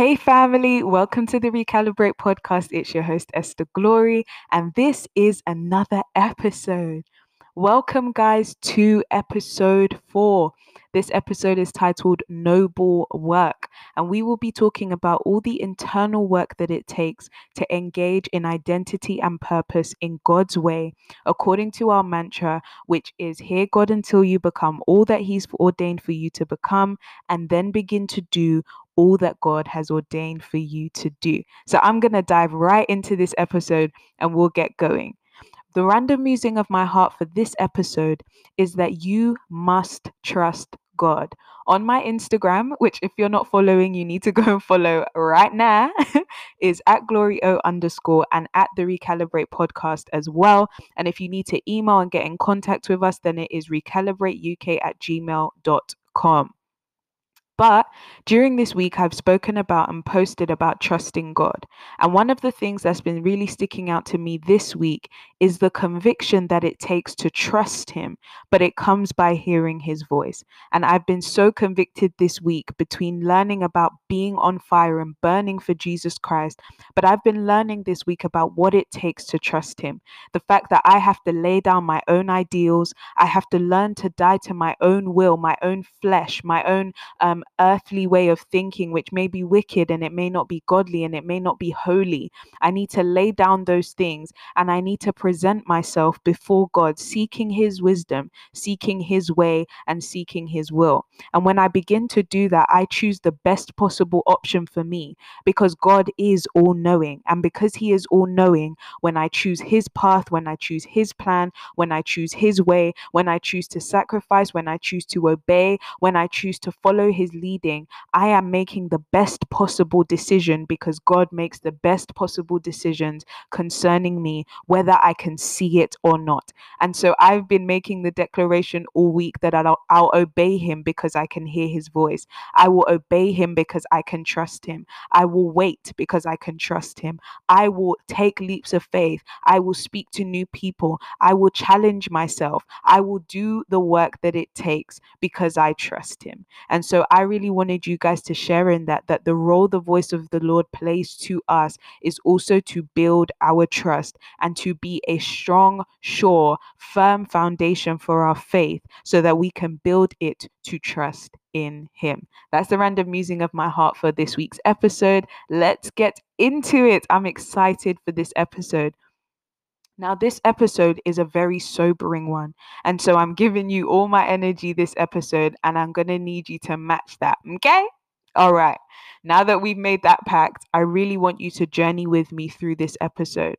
Hey, family, welcome to the Recalibrate podcast. It's your host, Esther Glory, and this is another episode. Welcome, guys, to episode four. This episode is titled Noble Work, and we will be talking about all the internal work that it takes to engage in identity and purpose in God's way, according to our mantra, which is Hear God until you become all that He's ordained for you to become, and then begin to do all that God has ordained for you to do. So I'm going to dive right into this episode and we'll get going. The random musing of my heart for this episode is that you must trust God. On my Instagram, which if you're not following, you need to go and follow right now, is at gloryo underscore and at the recalibrate podcast as well. And if you need to email and get in contact with us, then it is recalibrateuk at gmail.com. But during this week, I've spoken about and posted about trusting God. And one of the things that's been really sticking out to me this week is the conviction that it takes to trust Him, but it comes by hearing His voice. And I've been so convicted this week between learning about being on fire and burning for Jesus Christ, but I've been learning this week about what it takes to trust Him. The fact that I have to lay down my own ideals, I have to learn to die to my own will, my own flesh, my own um, earthly way of thinking, which may be wicked and it may not be godly and it may not be holy. I need to lay down those things and I need to present myself before God, seeking His wisdom, seeking His way, and seeking His will. And when I begin to do that, I choose the best possible option for me because God is all knowing. And because He is all knowing, when I choose His path, when I choose His plan, when I choose His way, when I choose to sacrifice, when I choose to obey, when I choose to follow His leading, I am making the best possible decision because God makes the best possible decisions concerning me, whether I can see it or not. And so I've been making the declaration all week that I'll, I'll obey Him because I can hear His voice. I will obey Him because I can trust Him. I will wait because I can trust Him. I will take leaps of faith. I will speak to new people. I will challenge myself. I will do the work that it takes because I trust Him. And so I really wanted you guys to share in that that the role the voice of the Lord plays to us is also to build our trust and to be a strong, sure, firm foundation for our faith so that we can build it to trust in him. That's the random musing of my heart for this week's episode. Let's get into it. I'm excited for this episode. Now, this episode is a very sobering one. And so I'm giving you all my energy this episode, and I'm going to need you to match that. Okay? All right. Now that we've made that pact, I really want you to journey with me through this episode.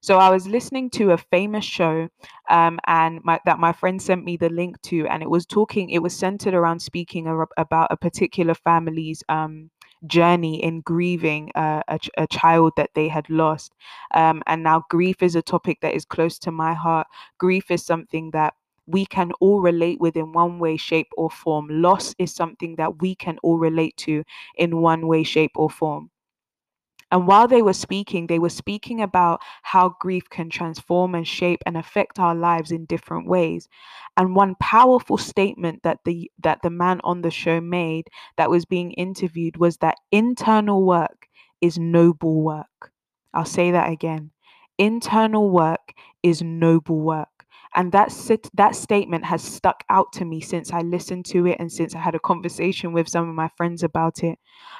So I was listening to a famous show, um, and my, that my friend sent me the link to, and it was talking. It was centered around speaking about a particular family's um, journey in grieving uh, a, a child that they had lost. Um, and now grief is a topic that is close to my heart. Grief is something that we can all relate with in one way, shape, or form. Loss is something that we can all relate to in one way, shape, or form. And while they were speaking, they were speaking about how grief can transform and shape and affect our lives in different ways. And one powerful statement that the that the man on the show made that was being interviewed was that internal work is noble work. I'll say that again. Internal work is noble work and that sit, that statement has stuck out to me since I listened to it and since I had a conversation with some of my friends about it.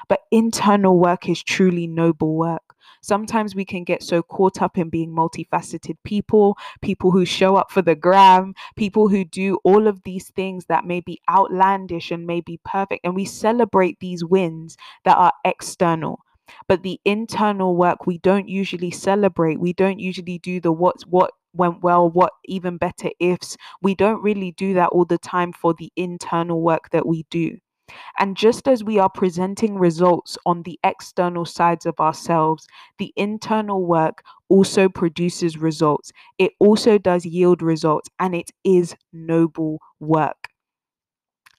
But internal work is truly noble work. Sometimes we can get so caught up in being multifaceted people, people who show up for the gram, people who do all of these things that may be outlandish and may be perfect. And we celebrate these wins that are external. But the internal work we don't usually celebrate. We don't usually do the what's what went well, what even better ifs. We don't really do that all the time for the internal work that we do. And just as we are presenting results on the external sides of ourselves, the internal work also produces results. It also does yield results, and it is noble work.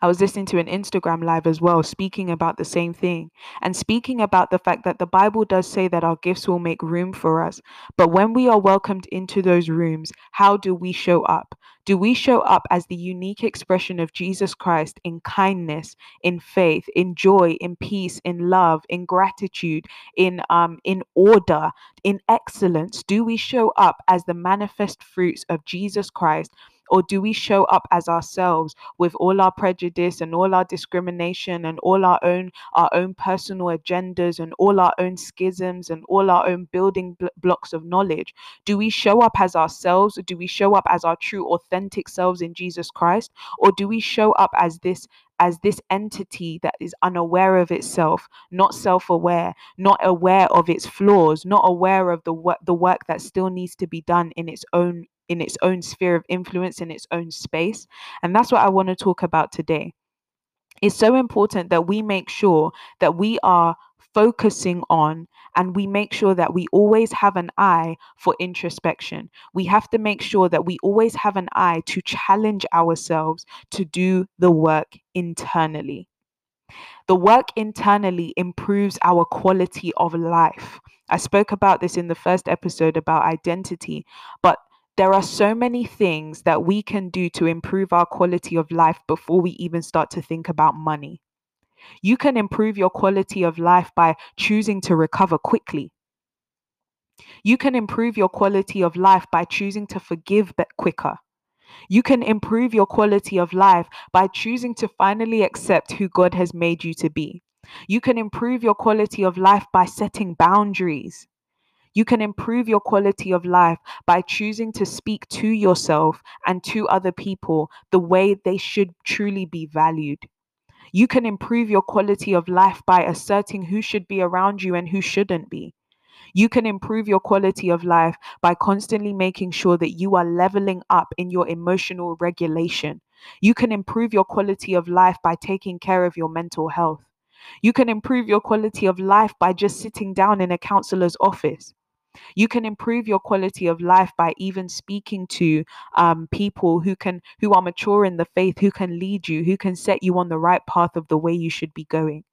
I was listening to an Instagram live as well, speaking about the same thing and speaking about the fact that the Bible does say that our gifts will make room for us. But when we are welcomed into those rooms, how do we show up? Do we show up as the unique expression of Jesus Christ in kindness, in faith, in joy, in peace, in love, in gratitude, in um in order, in excellence? Do we show up as the manifest fruits of Jesus Christ? Or do we show up as ourselves with all our prejudice and all our discrimination and all our own our own personal agendas and all our own schisms and all our own building bl- blocks of knowledge? Do we show up as ourselves? Or do we show up as our true authentic selves in Jesus Christ? Or do we show up as this as this entity that is unaware of itself, not self-aware, not aware of its flaws, not aware of the work the work that still needs to be done in its own in its own sphere of influence, in its own space. And that's what I want to talk about today. It's so important that we make sure that we are focusing on and we make sure that we always have an eye for introspection. We have to make sure that we always have an eye to challenge ourselves to do the work internally. The work internally improves our quality of life. I spoke about this in the first episode about identity, but there are so many things that we can do to improve our quality of life before we even start to think about money. You can improve your quality of life by choosing to recover quickly. You can improve your quality of life by choosing to forgive quicker. You can improve your quality of life by choosing to finally accept who God has made you to be. You can improve your quality of life by setting boundaries. You can improve your quality of life by choosing to speak to yourself and to other people the way they should truly be valued. You can improve your quality of life by asserting who should be around you and who shouldn't be. You can improve your quality of life by constantly making sure that you are leveling up in your emotional regulation. You can improve your quality of life by taking care of your mental health. You can improve your quality of life by just sitting down in a counselor's office. You can improve your quality of life by even speaking to um, people who can who are mature in the faith, who can lead you, who can set you on the right path of the way you should be going.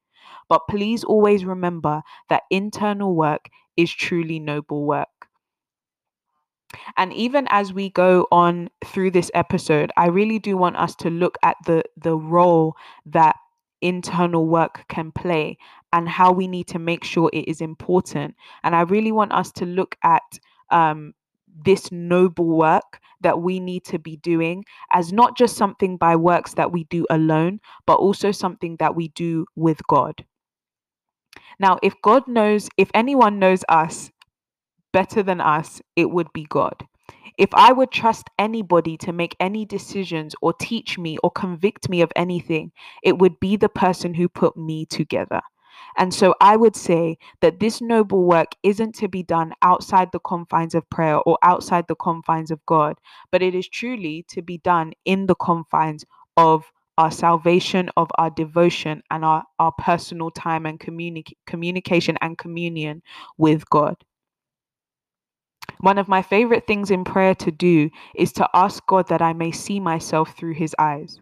But please always remember that internal work is truly noble work. And even as we go on through this episode, I really do want us to look at the the role that internal work can play and how we need to make sure it is important. And I really want us to look at um, this noble work that we need to be doing as not just something by works that we do alone, but also something that we do with God. Now, if God knows, if anyone knows us better than us, it would be God. If I would trust anybody to make any decisions or teach me or convict me of anything, it would be the person who put me together. And so I would say that this noble work isn't to be done outside the confines of prayer or outside the confines of God, but it is truly to be done in the confines of our salvation, of our devotion, and our, our personal time and communi- communication and communion with God. One of my favorite things in prayer to do is to ask God that I may see myself through his eyes.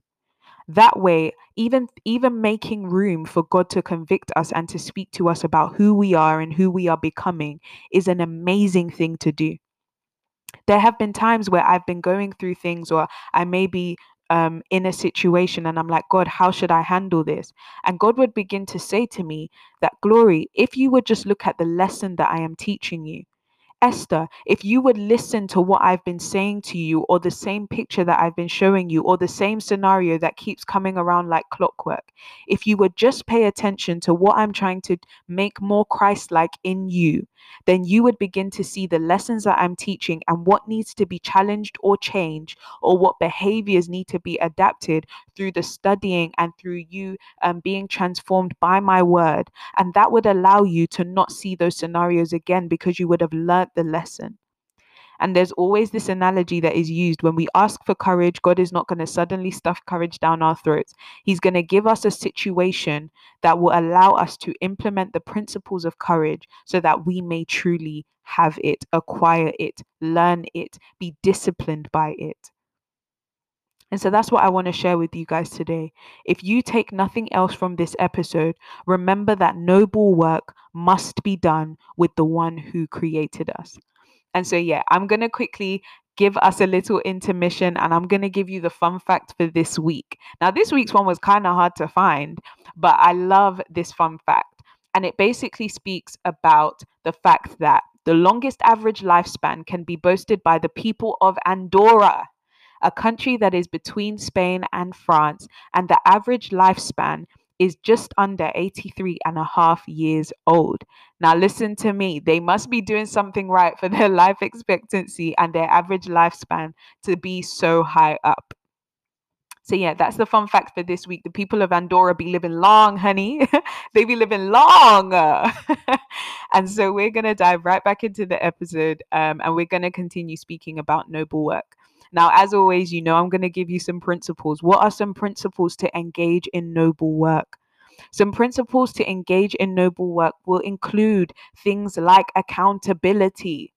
That way, even even making room for God to convict us and to speak to us about who we are and who we are becoming is an amazing thing to do. There have been times where I've been going through things or I may be um, in a situation and I'm like, God, how should I handle this? And God would begin to say to me that, Glory, if you would just look at the lesson that I am teaching you, Esther, if you would listen to what I've been saying to you, or the same picture that I've been showing you, or the same scenario that keeps coming around like clockwork, if you would just pay attention to what I'm trying to make more Christ like in you, then you would begin to see the lessons that I'm teaching and what needs to be challenged or changed, or what behaviors need to be adapted through the studying and through you um, being transformed by my word. And that would allow you to not see those scenarios again because you would have learned the lesson. And there's always this analogy that is used when we ask for courage, God is not going to suddenly stuff courage down our throats. He's going to give us a situation that will allow us to implement the principles of courage so that we may truly have it, acquire it, learn it, be disciplined by it. And so that's what I want to share with you guys today. If you take nothing else from this episode, remember that noble work must be done with the one who created us. And so, yeah, I'm going to quickly give us a little intermission and I'm going to give you the fun fact for this week. Now, this week's one was kind of hard to find, but I love this fun fact. And it basically speaks about the fact that the longest average lifespan can be boasted by the people of Andorra a country that is between Spain and France, and the average lifespan is just under 83 and a half years old. Now, listen to me. They must be doing something right for their life expectancy and their average lifespan to be so high up. So, yeah, that's the fun fact for this week. The people of Andorra be living long, honey. they be living long. and so, we're going to dive right back into the episode um, and we're going to continue speaking about noble work. Now, as always, you know, I'm going to give you some principles. What are some principles to engage in noble work? Some principles to engage in noble work will include things like accountability.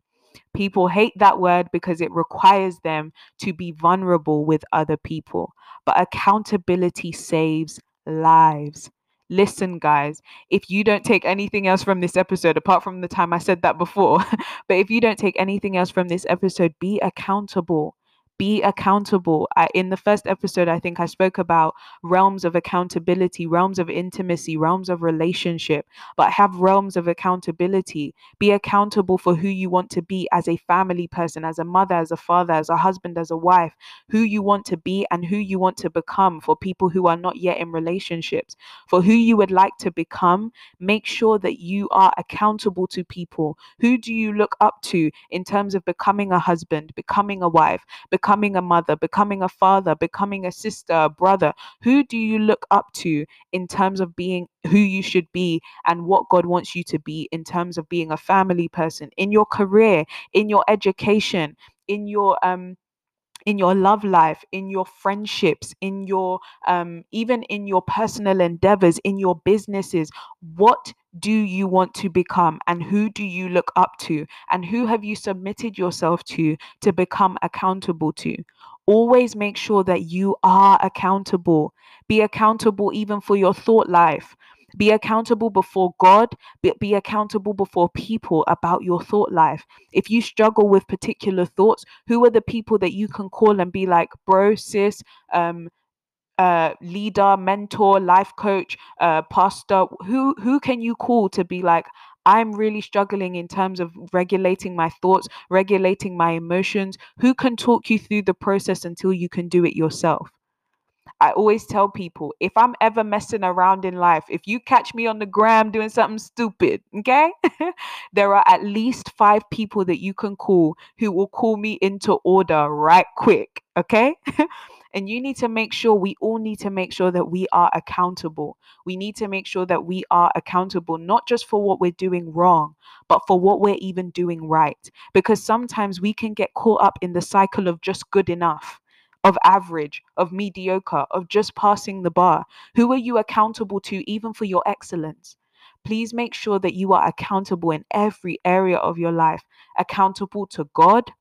People hate that word because it requires them to be vulnerable with other people. But accountability saves lives. Listen, guys, if you don't take anything else from this episode, apart from the time I said that before, but if you don't take anything else from this episode, be accountable be accountable. I, in the first episode, I think I spoke about realms of accountability, realms of intimacy, realms of relationship, but have realms of accountability. Be accountable for who you want to be as a family person, as a mother, as a father, as a husband, as a wife, who you want to be and who you want to become for people who are not yet in relationships, for who you would like to become. Make sure that you are accountable to people. Who do you look up to in terms of becoming a husband, becoming a wife, becoming becoming a mother, becoming a father, becoming a sister, a brother? Who do you look up to in terms of being who you should be and what God wants you to be in terms of being a family person, in your career, in your education, in your um in your love life in your friendships in your um even in your personal endeavors in your businesses what do you want to become? And who do you look up to? And who have you submitted yourself to to become accountable to? Always make sure that you are accountable. Be accountable even for your thought life. Be accountable before God, be accountable before people about your thought life. If you struggle with particular thoughts, who are the people that you can call and be like, bro, sis, um, uh, leader, mentor, life coach, uh, pastor, who who can you call to be like, I'm really struggling in terms of regulating my thoughts, regulating my emotions. Who can talk you through the process until you can do it yourself? I always tell people if I'm ever messing around in life, if you catch me on the gram doing something stupid, okay, there are at least five people that you can call who will call me into order right quick, okay? And you need to make sure, we all need to make sure that we are accountable. We need to make sure that we are accountable, not just for what we're doing wrong, but for what we're even doing right. Because sometimes we can get caught up in the cycle of just good enough of average, of mediocre, of just passing the bar? Who are you accountable to, even for your excellence? Please make sure that you are accountable in every area of your life accountable to God,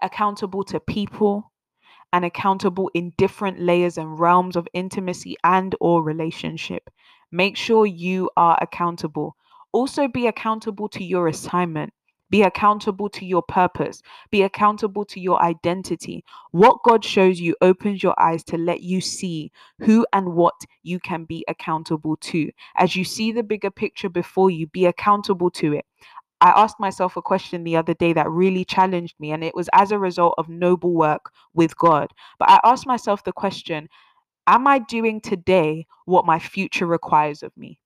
accountable to people, and accountable in different layers and realms of intimacy and or relationship. Make sure you are accountable. Also be accountable to your assignment. Be accountable to your purpose. Be accountable to your identity. What God shows you opens your eyes to let you see who and what you can be accountable to. As you see the bigger picture before you, be accountable to it. I asked myself a question the other day that really challenged me, and it was as a result of noble work with God. But I asked myself the question Am I doing today what my future requires of me?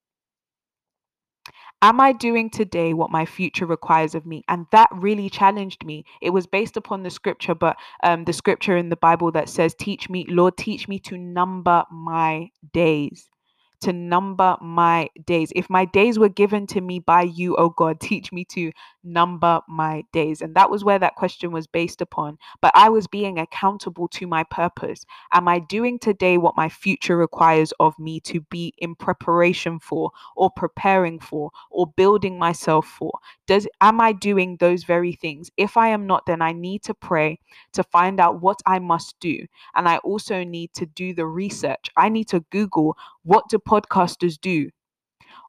Am I doing today what my future requires of me? And that really challenged me. It was based upon the scripture, but um, the scripture in the Bible that says, Teach me, Lord, teach me to number my days to number my days. If my days were given to me by you, oh God, teach me to number my days. And that was where that question was based upon. But I was being accountable to my purpose. Am I doing today what my future requires of me to be in preparation for, or preparing for, or building myself for? does am i doing those very things if i am not then i need to pray to find out what i must do and i also need to do the research i need to google what do podcasters do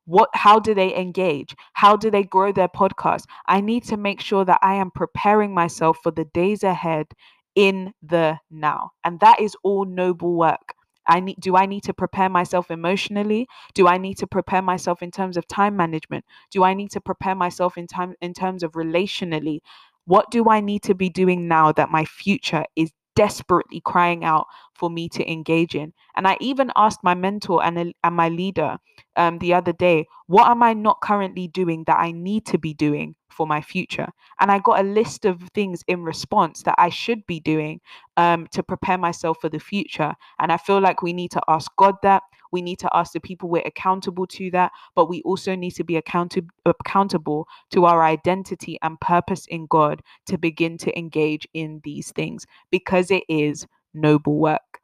what how do they engage how do they grow their podcast i need to make sure that i am preparing myself for the days ahead in the now and that is all noble work I need do I need to prepare myself emotionally? Do I need to prepare myself in terms of time management? Do I need to prepare myself in time in terms of relationally? What do I need to be doing now that my future is desperately crying out for me to engage in. And I even asked my mentor and, and my leader um, the other day, what am I not currently doing that I need to be doing for my future? And I got a list of things in response that I should be doing um, to prepare myself for the future. And I feel like we need to ask God that. We need to ask the people we're accountable to that, but we also need to be account- accountable to our identity and purpose in God to begin to engage in these things because it is noble work.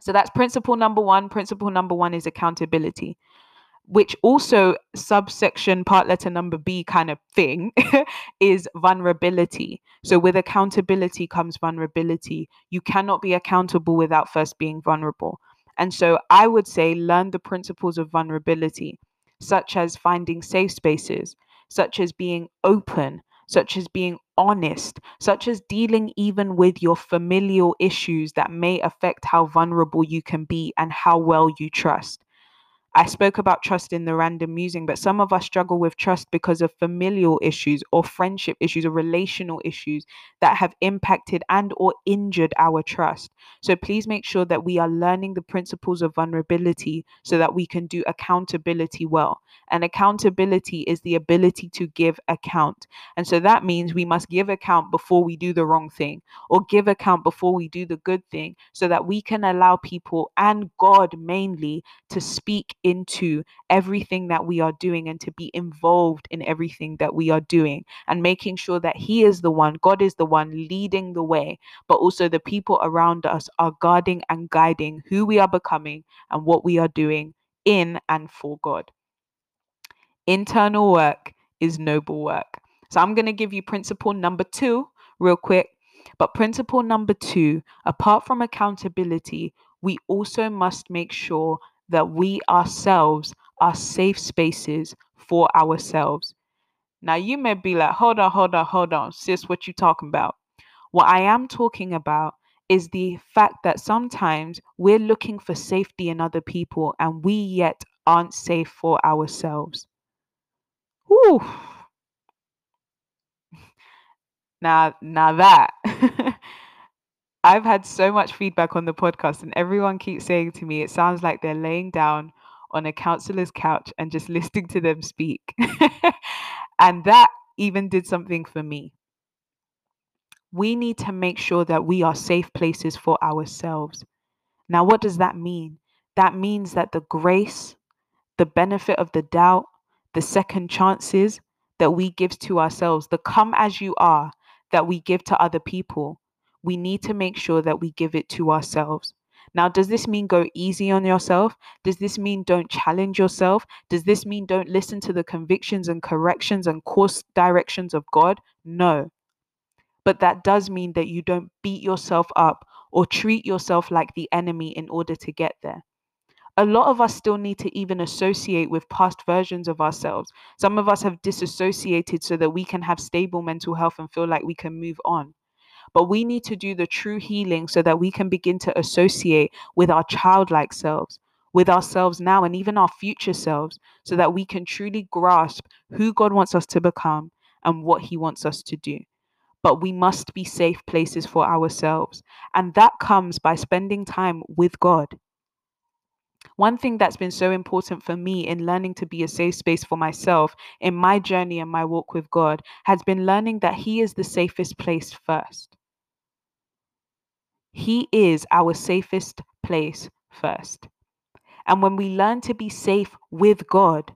So that's principle number one. Principle number one is accountability, which also subsection part letter number B kind of thing is vulnerability. So with accountability comes vulnerability. You cannot be accountable without first being vulnerable. And so I would say learn the principles of vulnerability, such as finding safe spaces, such as being open, such as being honest, such as dealing even with your familial issues that may affect how vulnerable you can be and how well you trust. I spoke about trust in the random musing, but some of us struggle with trust because of familial issues or friendship issues or relational issues that have impacted and or injured our trust. So please make sure that we are learning the principles of vulnerability so that we can do accountability well. And accountability is the ability to give account. And so that means we must give account before we do the wrong thing or give account before we do the good thing so that we can allow people and God mainly to speak into everything that we are doing and to be involved in everything that we are doing and making sure that He is the one, God is the one leading the way, but also the people around us are guarding and guiding who we are becoming and what we are doing in and for God. Internal work is noble work. So I'm going to give you principle number two real quick. But principle number two, apart from accountability, we also must make sure that we ourselves are safe spaces for ourselves. Now, you may be like, hold on, hold on, hold on, sis, what you talking about? What I am talking about is the fact that sometimes we're looking for safety in other people and we yet aren't safe for ourselves. Whew. Now, now that I've had so much feedback on the podcast, and everyone keeps saying to me, it sounds like they're laying down on a counselor's couch and just listening to them speak. and that even did something for me. We need to make sure that we are safe places for ourselves. Now, what does that mean? That means that the grace, the benefit of the doubt, the second chances that we give to ourselves, the come as you are that we give to other people, we need to make sure that we give it to ourselves. Now, does this mean go easy on yourself? Does this mean don't challenge yourself? Does this mean don't listen to the convictions and corrections and course directions of God? No. But that does mean that you don't beat yourself up or treat yourself like the enemy in order to get there. A lot of us still need to even associate with past versions of ourselves. Some of us have disassociated so that we can have stable mental health and feel like we can move on. But we need to do the true healing so that we can begin to associate with our childlike selves, with ourselves now, and even our future selves, so that we can truly grasp who God wants us to become and what He wants us to do. But we must be safe places for ourselves. And that comes by spending time with God. One thing that's been so important for me in learning to be a safe space for myself in my journey and my walk with God has been learning that He is the safest place first. He is our safest place first. And when we learn to be safe with God,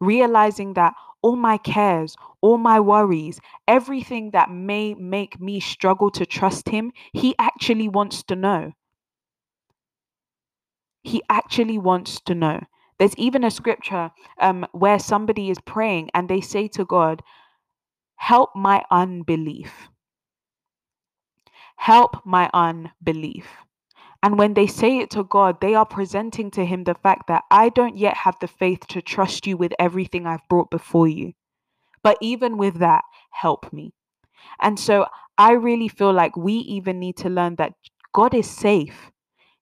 realizing that all my cares, all my worries, everything that may make me struggle to trust Him, He actually wants to know. He actually wants to know. There's even a scripture um, where somebody is praying and they say to God, Help my unbelief. Help my unbelief. And when they say it to God, they are presenting to Him the fact that I don't yet have the faith to trust you with everything I've brought before you. But even with that, help me. And so I really feel like we even need to learn that God is safe.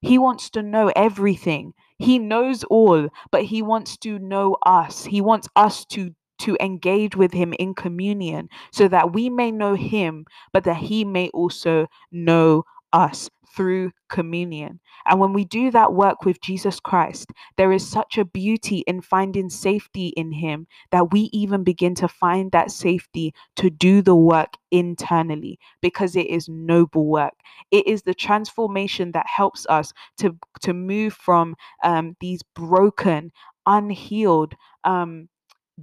He wants to know everything. He knows all, but he wants to know us. He wants us to to engage with him in communion so that we may know him, but that he may also know us through communion. And when we do that work with Jesus Christ, there is such a beauty in finding safety in Him that we even begin to find that safety to do the work internally because it is noble work. It is the transformation that helps us to, to move from um, these broken, unhealed, um,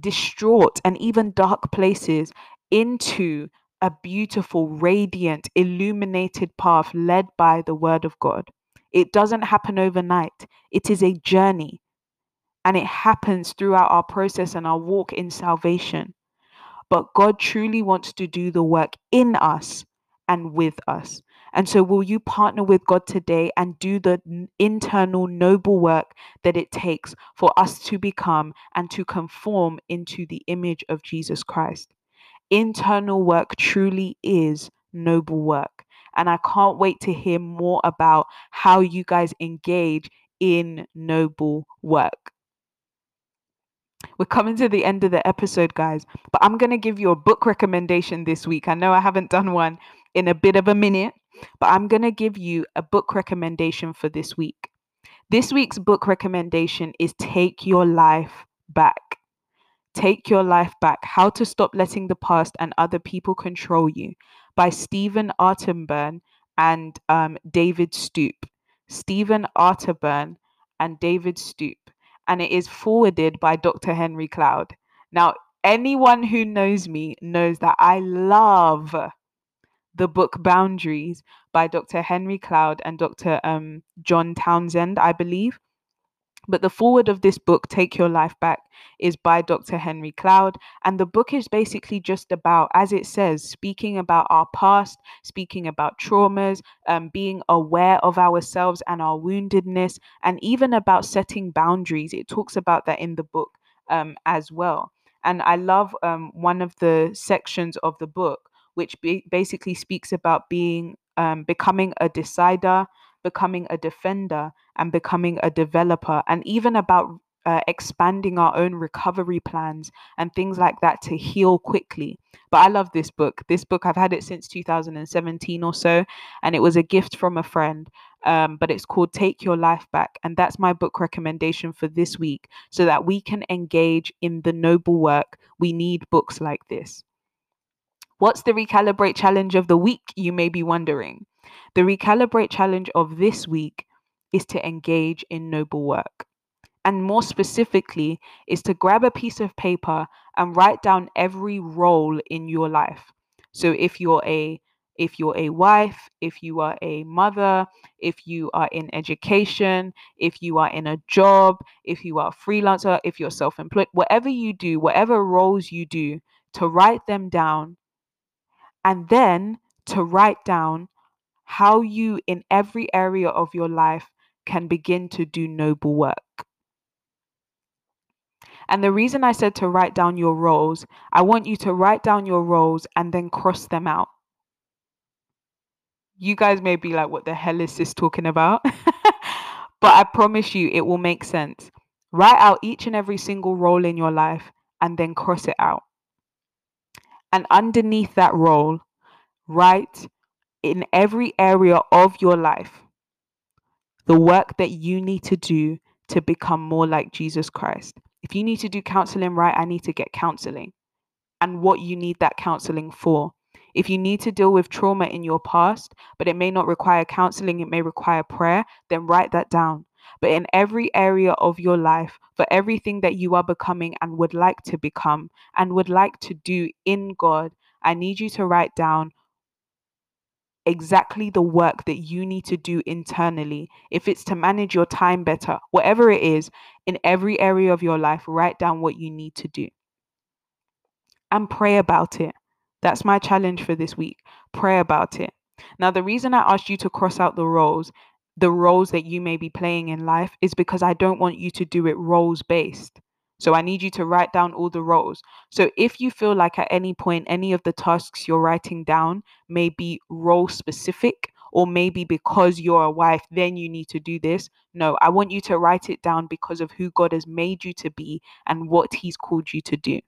distraught, and even dark places into a beautiful, radiant, illuminated path led by the Word of God. It doesn't happen overnight, it is a journey. And it happens throughout our process and our walk in salvation. But God truly wants to do the work in us and with us. And so, will you partner with God today and do the internal noble work that it takes for us to become and to conform into the image of Jesus Christ? internal work truly is noble work. And I can't wait to hear more about how you guys engage in noble work. We're coming to the end of the episode, guys, but I'm going to give you a book recommendation this week. I know I haven't done one in a bit of a minute, but I'm going to give you a book recommendation for this week. This week's book recommendation is Take Your Life Back. Take Your Life Back How to Stop Letting the Past and Other People Control You by Stephen Arterburn and um, David Stoop. Stephen Arterburn and David Stoop. And it is forwarded by Dr. Henry Cloud. Now, anyone who knows me knows that I love the book Boundaries by Dr. Henry Cloud and Dr. Um, John Townsend, I believe. But the forward of this book, Take Your Life Back, is by Dr. Henry Cloud. And the book is basically just about, as it says, speaking about our past, speaking about traumas, um, being aware of ourselves and our woundedness, and even about setting boundaries. It talks about that in the book um, as well. And I love um, one of the sections of the book, which be- basically speaks about being um, becoming a decider becoming a defender and becoming a developer, and even about uh, expanding our own recovery plans and things like that to heal quickly. But I love this book. This book, I've had it since 2017 or so, and it was a gift from a friend. Um, but it's called Take Your Life Back. And that's my book recommendation for this week so that we can engage in the noble work. We need books like this. What's the recalibrate challenge of the week, you may be wondering? The recalibrate challenge of this week is to engage in noble work. And more specifically, is to grab a piece of paper and write down every role in your life. So if you're a if you're a wife, if you are a mother, if you are in education, if you are in a job, if you are a freelancer, if you're self employed, whatever you do, whatever roles you do, to write them down and then to write down how you, in every area of your life, can begin to do noble work. And the reason I said to write down your roles, I want you to write down your roles and then cross them out. You guys may be like, what the hell is this talking about? but I promise you, it will make sense. Write out each and every single role in your life and then cross it out. And underneath that role, write in every area of your life the work that you need to do to become more like Jesus Christ. If you need to do counseling, right, I need to get counseling and what you need that counseling for. If you need to deal with trauma in your past, but it may not require counseling, it may require prayer, then write that down. But in every area of your life, for everything that you are becoming and would like to become and would like to do in God, I need you to write down exactly the work that you need to do internally. If it's to manage your time better, whatever it is, in every area of your life, write down what you need to do and pray about it. That's my challenge for this week. Pray about it. Now, the reason I asked you to cross out the roles, the roles that you may be playing in life, is because I don't want you to do it roles based. So I need you to write down all the roles. So if you feel like at any point any of the tasks you're writing down may be role specific, or maybe because you're a wife, then you need to do this. No, I want you to write it down because of who God has made you to be and what He's called you to do.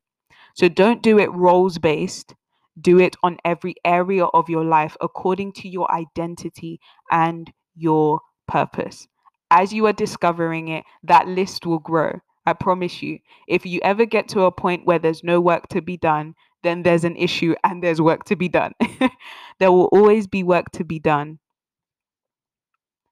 So don't do it roles based. Do it on every area of your life according to your identity and your purpose. As you are discovering it, that list will grow. I promise you. If you ever get to a point where there's no work to be done, then there's an issue and there's work to be done. there will always be work to be done.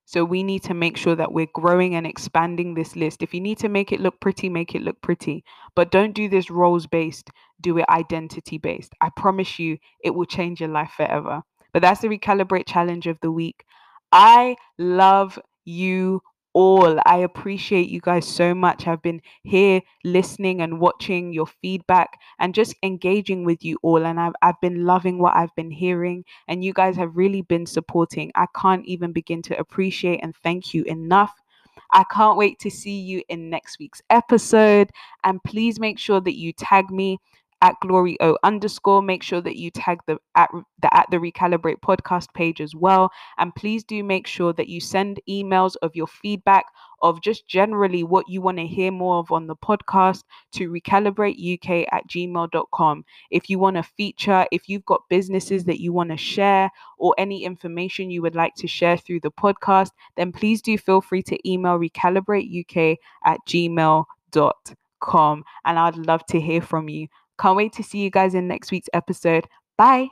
So we need to make sure that we're growing and expanding this list. If you need to make it look pretty, make it look pretty. But don't do this roles based, do it identity based. I promise you, it will change your life forever. But that's the recalibrate challenge of the week. I love you all. I appreciate you guys so much. I've been here listening and watching your feedback and just engaging with you all. And I've, I've been loving what I've been hearing. And you guys have really been supporting. I can't even begin to appreciate and thank you enough. I can't wait to see you in next week's episode. And please make sure that you tag me at glory o underscore. Make sure that you tag the at the at the recalibrate podcast page as well. And please do make sure that you send emails of your feedback of just generally what you want to hear more of on the podcast to recalibrateuk at gmail.com if you want to feature if you've got businesses that you want to share or any information you would like to share through the podcast then please do feel free to email recalibrateuk at gmail.com and I'd love to hear from you. Can't wait to see you guys in next week's episode. Bye.